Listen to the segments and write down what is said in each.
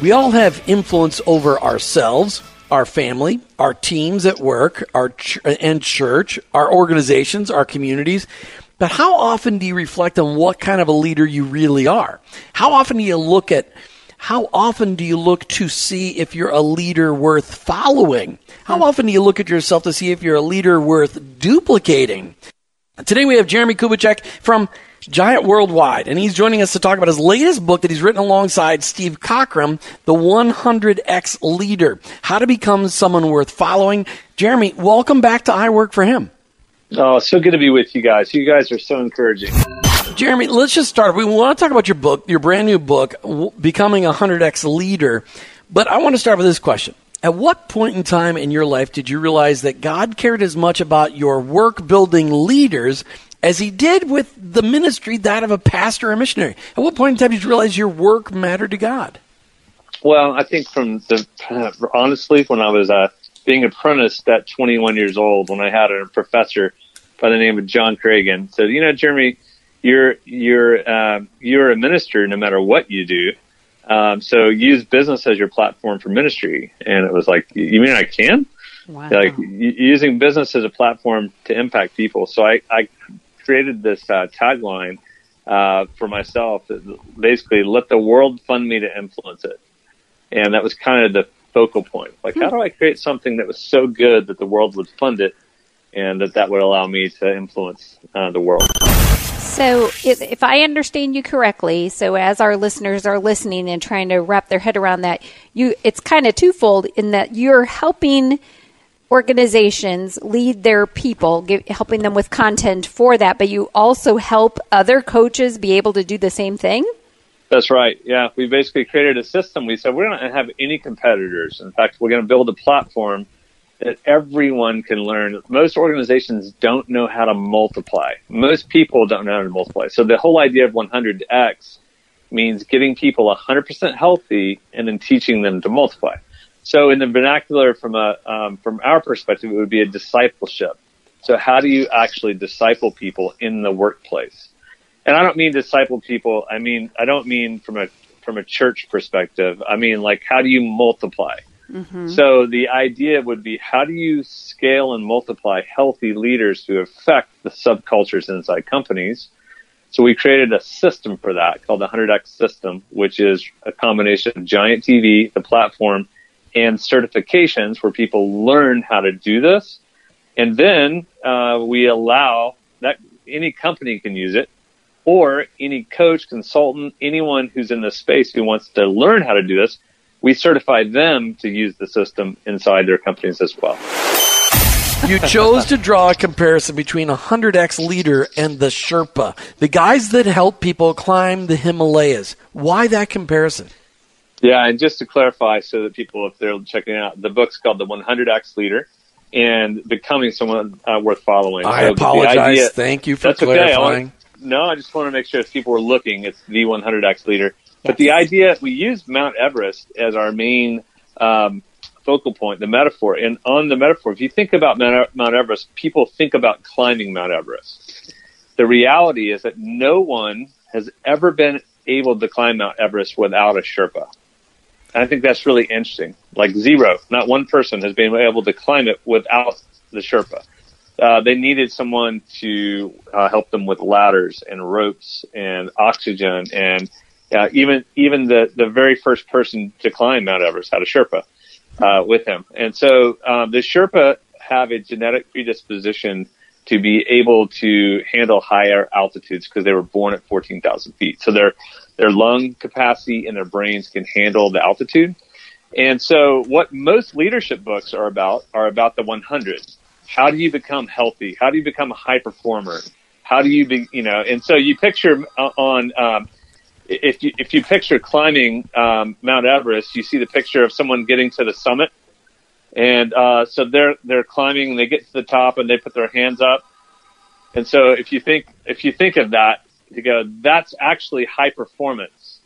We all have influence over ourselves, our family, our teams at work, our ch- and church, our organizations, our communities. But how often do you reflect on what kind of a leader you really are? How often do you look at how often do you look to see if you're a leader worth following? How often do you look at yourself to see if you're a leader worth duplicating? Today we have Jeremie Kubicek from Giant Worldwide, and he's joining us to talk about his latest book that he's written alongside Steve Cockram, The 100X Leader How to Become Someone Worth Following. Jeremie, welcome back to I Work for Him. Oh, so good to be with you guys. You guys are so encouraging. Jeremie, let's just start. We want to talk about your book, your brand new book, Becoming a 100X Leader. But I want to start with this question. At what point in time in your life did you realize that God cared as much about your work building leaders as he did with the ministry, that of a pastor or missionary. At what point in time did you realize your work mattered to God? Well, I think from the honestly, when I was uh, being apprenticed at 21 years old, when I had a professor by the name of John Cragen said, "You know, Jeremie, you're you're uh, you're a minister no matter what you do. Um, so use business as your platform for ministry." And it was like, "You mean I can?" Wow. Like using business as a platform to impact people. So I, I created this uh, tagline uh, for myself basically let the world fund me to influence it. And that was kind of the focal point. Like, how do I create something that was so good that the world would fund it and that that would allow me to influence uh, the world? So, if, if, I understand you correctly, so as our listeners are listening and trying to wrap their head around that, you it's kind of twofold in that you're helping organizations lead their people, give, helping them with content for that, but you also help other coaches be able to do the same thing? That's right. Yeah, we basically created a system. We said we're not going to have any competitors. In fact, we're going to build a platform that everyone can learn. Most organizations don't know how to multiply. Most people don't know how to multiply. So the whole idea of 100x means getting people 100% healthy and then teaching them to multiply. So in the vernacular from a um, from our perspective, it would be a discipleship. So how do you actually disciple people in the workplace? And I don't mean disciple people. I mean I don't mean from a from a church perspective. I mean like how do you multiply? Mm-hmm. So the idea would be how do you scale and multiply healthy leaders to affect the subcultures inside companies? So we created a system for that called the 100X system, which is a combination of Giant TV, the platform, and certifications where people learn how to do this. And then uh, we allow that any company can use it, or any coach, consultant, anyone who's in this space who wants to learn how to do this, we certify them to use the system inside their companies as well. You chose to draw a comparison between a 100x leader and the Sherpa, the guys that help people climb the Himalayas. Why that comparison? Yeah, and just to clarify, so that people, if they're checking out, the book's called The 100X Leader and Becoming Someone uh, Worth Following. I so apologize. Idea, Thank you for clarifying. Okay. I want, no, I just want to make sure if people are looking, it's The 100X Leader. Yes. But the idea, we use Mount Everest as our main um, focal point, the metaphor. And on the metaphor, if you think about Mount Everest, people think about climbing Mount Everest. The reality is that no one has ever been able to climb Mount Everest without a Sherpa. I think that's really interesting. Like zero, not one person has been able to climb it without the Sherpa. Uh, they needed someone to uh, help them with ladders and ropes and oxygen and uh, even even the the very first person to climb Mount Everest had a Sherpa uh, with him, and so um, the Sherpa have a genetic predisposition to be able to handle higher altitudes because they were born at 14,000 feet. So their their lung capacity and their brains can handle the altitude. And so what most leadership books are about are about the 100. How do you become healthy? How do you become a high performer? How do you be, you know, and so you picture on, um, if you if you picture climbing um, Mount Everest, you see the picture of someone getting to the summit, and uh, so they're they're climbing. They get to the top and they put their hands up. And so if you think if you think of that, you go, that's actually high performance.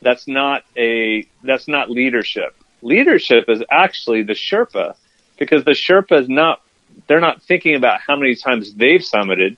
That's not a that's not leadership. Leadership is actually the Sherpa, because the Sherpa is not they're not thinking about how many times they've summited.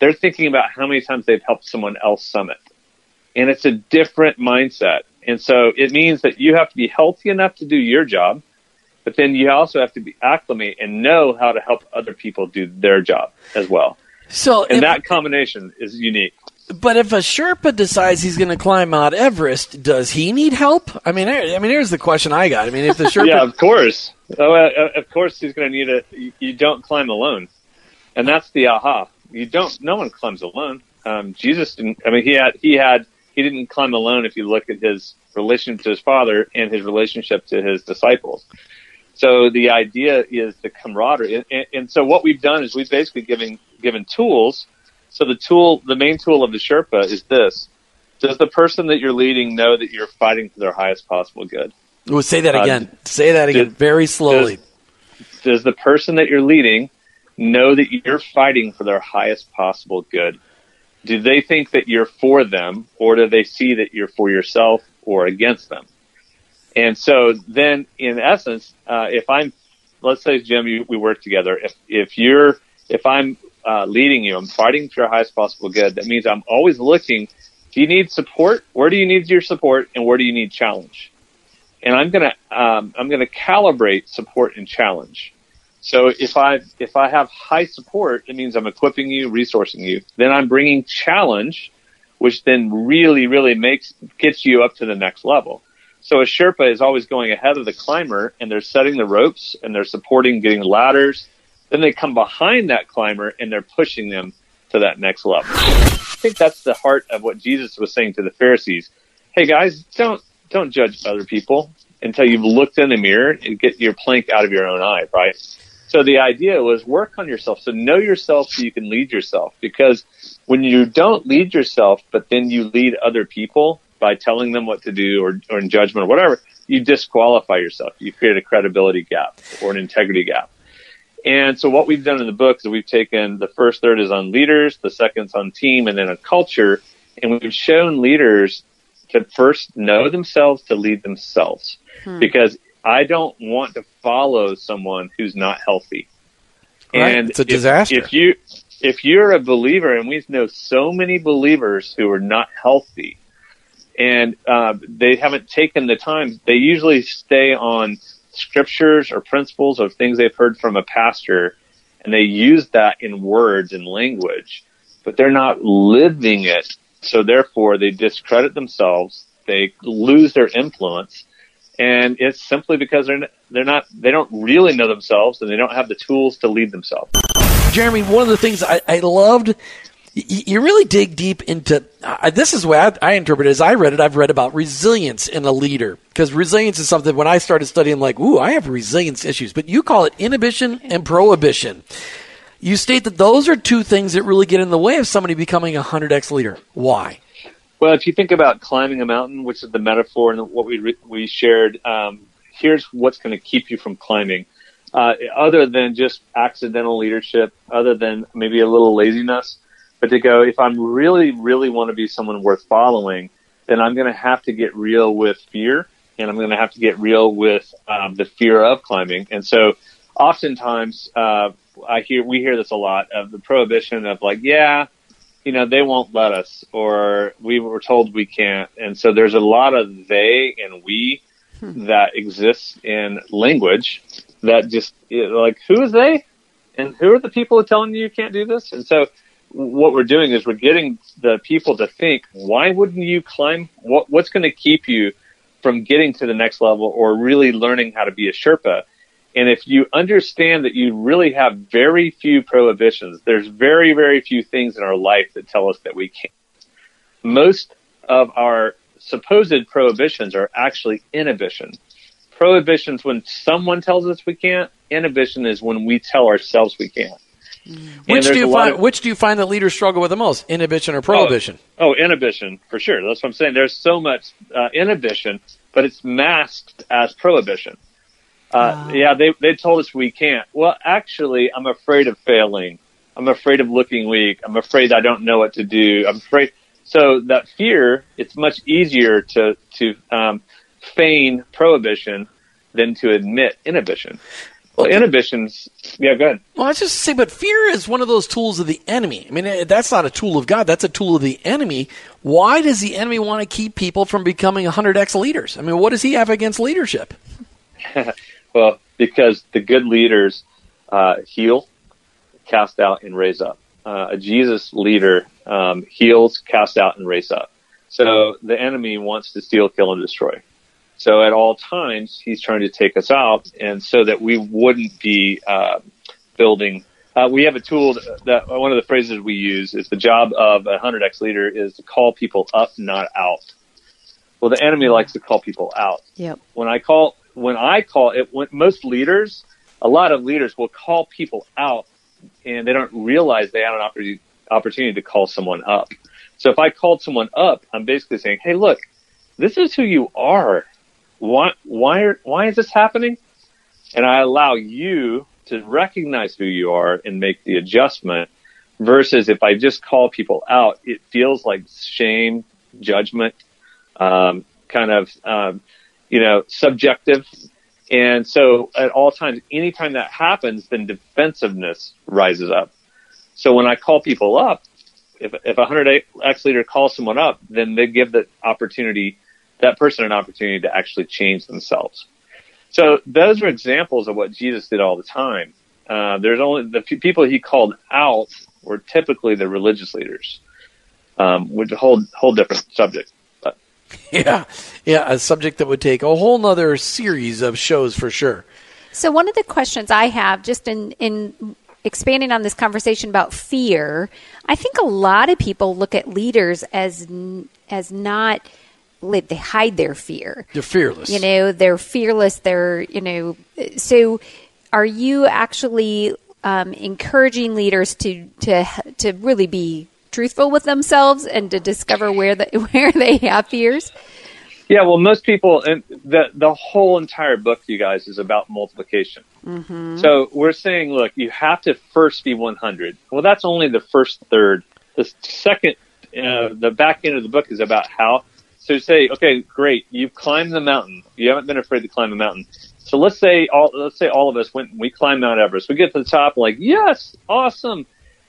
They're thinking about how many times they've helped someone else summit. And it's a different mindset. And so it means that you have to be healthy enough to do your job, but then you also have to be acclimate and know how to help other people do their job as well. So, And if- that combination is unique. but if a Sherpa decides he's going to climb Mount Everest, does he need help? I mean, I I mean, here's the question I got. I mean, if the Sherpa, Yeah, of course. Oh, uh, of course, he's going to need a. You, you don't climb alone, and that's the aha. You don't. No one climbs alone. Um, Jesus didn't. I mean, he had. He had. He didn't climb alone. If you look at his relationship to his father and his relationship to his disciples. So the idea is the camaraderie, and, and so what we've done is we've basically given given tools. So the tool, the main tool of the Sherpa is this: Does the person that you're leading know that you're fighting for their highest possible good? Well, say that Uh, again. say that again, does- very slowly. does the person that you're leading know that you're fighting for their highest possible good? Do they think that you're for them, or do they see that you're for yourself or against them? And so then, in essence, uh, if I'm, let's say, Jim, you, we work together. If if you're, if I'm uh, leading you, I'm fighting for your highest possible good. That means I'm always looking. Do you need support? Where do you need your support, and where do you need challenge? and I'm gonna um, I'm gonna calibrate support and challenge. So if I if I have high support, it means I'm equipping you, resourcing you. Then I'm bringing challenge, which then really really makes gets you up to the next level. So a Sherpa is always going ahead of the climber, and they're setting the ropes and they're supporting getting ladders. Then they come behind that climber and they're pushing them to that next level. I think that's the heart of what Jesus was saying to the Pharisees. Hey guys, don't don't judge other people until you've looked in the mirror and get your plank out of your own eye, right? So the idea was work on yourself. So know yourself so you can lead yourself. Because when you don't lead yourself, but then you lead other people by telling them what to do or, or in judgment or whatever, you disqualify yourself. You create a credibility gap or an integrity gap. And so what we've done in the book is we've taken the first third is on leaders, the second's on team, and then on culture. And we've shown leaders to first know themselves to lead themselves. Hmm. Because I don't want to follow someone who's not healthy. Right. And It's a if- disaster. If you if you're a believer, and we know so many believers who are not healthy, and uh, they haven't taken the time, they usually stay on scriptures or principles or things they've heard from a pastor, and they use that in words and language, but they're not living it. So therefore, they discredit themselves. They lose their influence, and it's simply because they're they're not they don't really know themselves and they don't have the tools to lead themselves. Jeremie, one of the things I, I loved, you really dig deep into uh, this is the way I, I interpret it. As I read it, I've read about resilience in a leader because resilience is something. When I started studying, like, ooh, I have resilience issues, but you call it inhibition and prohibition. You state that those are two things that really get in the way of somebody becoming a hundred x leader. Why? Well, if you think about climbing a mountain, which is the metaphor and what we re- we shared, um, here's what's going to keep you from climbing. Uh, other than just accidental leadership, other than maybe a little laziness, but to go, if I'm really, really want to be someone worth following, then I'm going to have to get real with fear, and I'm going to have to get real with um, the fear of climbing. And so, oftentimes, uh, I hear we hear this a lot of the prohibition of like, yeah, you know, they won't let us, or we were told we can't. And so there's a lot of they and we that exists in language that just like, who is they? And who are the people telling you you can't do this? And so what we're doing is we're getting the people to think, why wouldn't you climb? What, what's going to keep you from getting to the next level or really learning how to be a Sherpa? And if you understand that you really have very few prohibitions, there's very, very few things in our life that tell us that we can't. Most of our supposed prohibitions are actually inhibition. Prohibitions when someone tells us we can't. Inhibition is when we tell ourselves we can't. Which do you find? of- which do you find that leaders struggle with the most? Inhibition or prohibition? Oh, oh, inhibition for sure. That's what I'm saying. There's so much uh, inhibition, but it's masked as prohibition. Uh, Yeah, they they told us we can't. Well, actually, I'm afraid of failing. I'm afraid of looking weak. I'm afraid I don't know what to do. I'm afraid. So that fear, it's much easier to to um, feign prohibition than to admit inhibition. Well, inhibition's yeah. Go ahead. Well, I was just say, but fear is one of those tools of the enemy. I mean, eh, that's not a tool of God. That's a tool of the enemy. Why does the enemy want to keep people from becoming 100x leaders? I mean, what does he have against leadership? Well, because the good leaders uh, heal, cast out, and raise up. Uh, a Jesus leader um, heals, cast out, and raise up. So the enemy wants to steal, kill, and destroy. So at all times, he's trying to take us out, and so that we wouldn't be uh, building. Uh, we have a tool that one of the phrases we use is the job of a 100x leader is to call people up, not out. Well, the enemy likes to call people out Yep. when I call when I call it when most leaders, a lot of leaders will call people out and they don't realize they have an opportunity opportunity to call someone up. So if I called someone up, I'm basically saying, "Hey, look, this is who you are. Why why are, why is this happening?" And I allow you to recognize who you are and make the adjustment versus if I just call people out, it feels like shame, judgment, um, kind of, um, you know, subjective. And so at all times, anytime that happens, then defensiveness rises up. So when I call people up, if, if a 100X leader calls someone up, then they give the opportunity, that person an opportunity to actually change themselves. So those are examples of what Jesus did all the time. Uh, there's only the p- people he called out were typically the religious leaders, um, which a whole whole different subject. But Yeah, yeah, a subject that would take a whole nother series of shows for sure. So one of the questions I have, just in in expanding on this conversation about fear, I think a lot of people look at leaders as as not like, they hide their fear. They're fearless. You know, they're fearless. They're you know, so are you actually um, encouraging leaders to to to really be truthful with themselves and to discover where the where they have fears? yeah, well, most people and the the whole entire book, you guys, is about multiplication. So we're saying, look, you have to first be 100. Well, that's only the first third. The second, uh, the back end of the book is about how. So say, okay, great, you've climbed the mountain. You haven't been afraid to climb the mountain. So let's say all let's say all of us went and we climbed Mount Everest. We get to the top, like yes, awesome.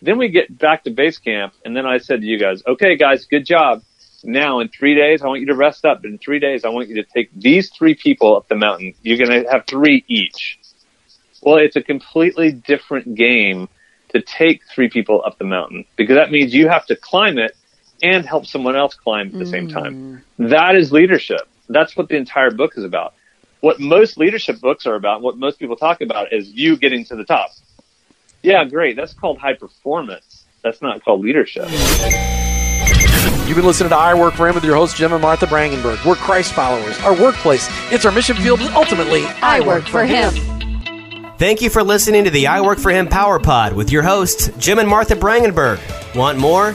Then we get back to base camp, and then I said to you guys, okay, guys, good job. Now in three days, I want you to rest up. In three days, I want you to take these three people up the mountain. You're going to have three each. Well, it's a completely different game to take three people up the mountain because that means you have to climb it and help someone else climb at the same time. Mm. That is leadership. That's what the entire book is about. What most leadership books are about, what most people talk about is you getting to the top. Yeah, great. That's called high performance. That's not called leadership. You've been listening to I Work for Him with your host, Jim and Martha Brangenberg. We're Christ followers. Our workplace, it's our mission field, and ultimately, I work for him. Thank you for listening to the I Work for Him Power Pod with your hosts, Jim and Martha Brangenberg. Want more?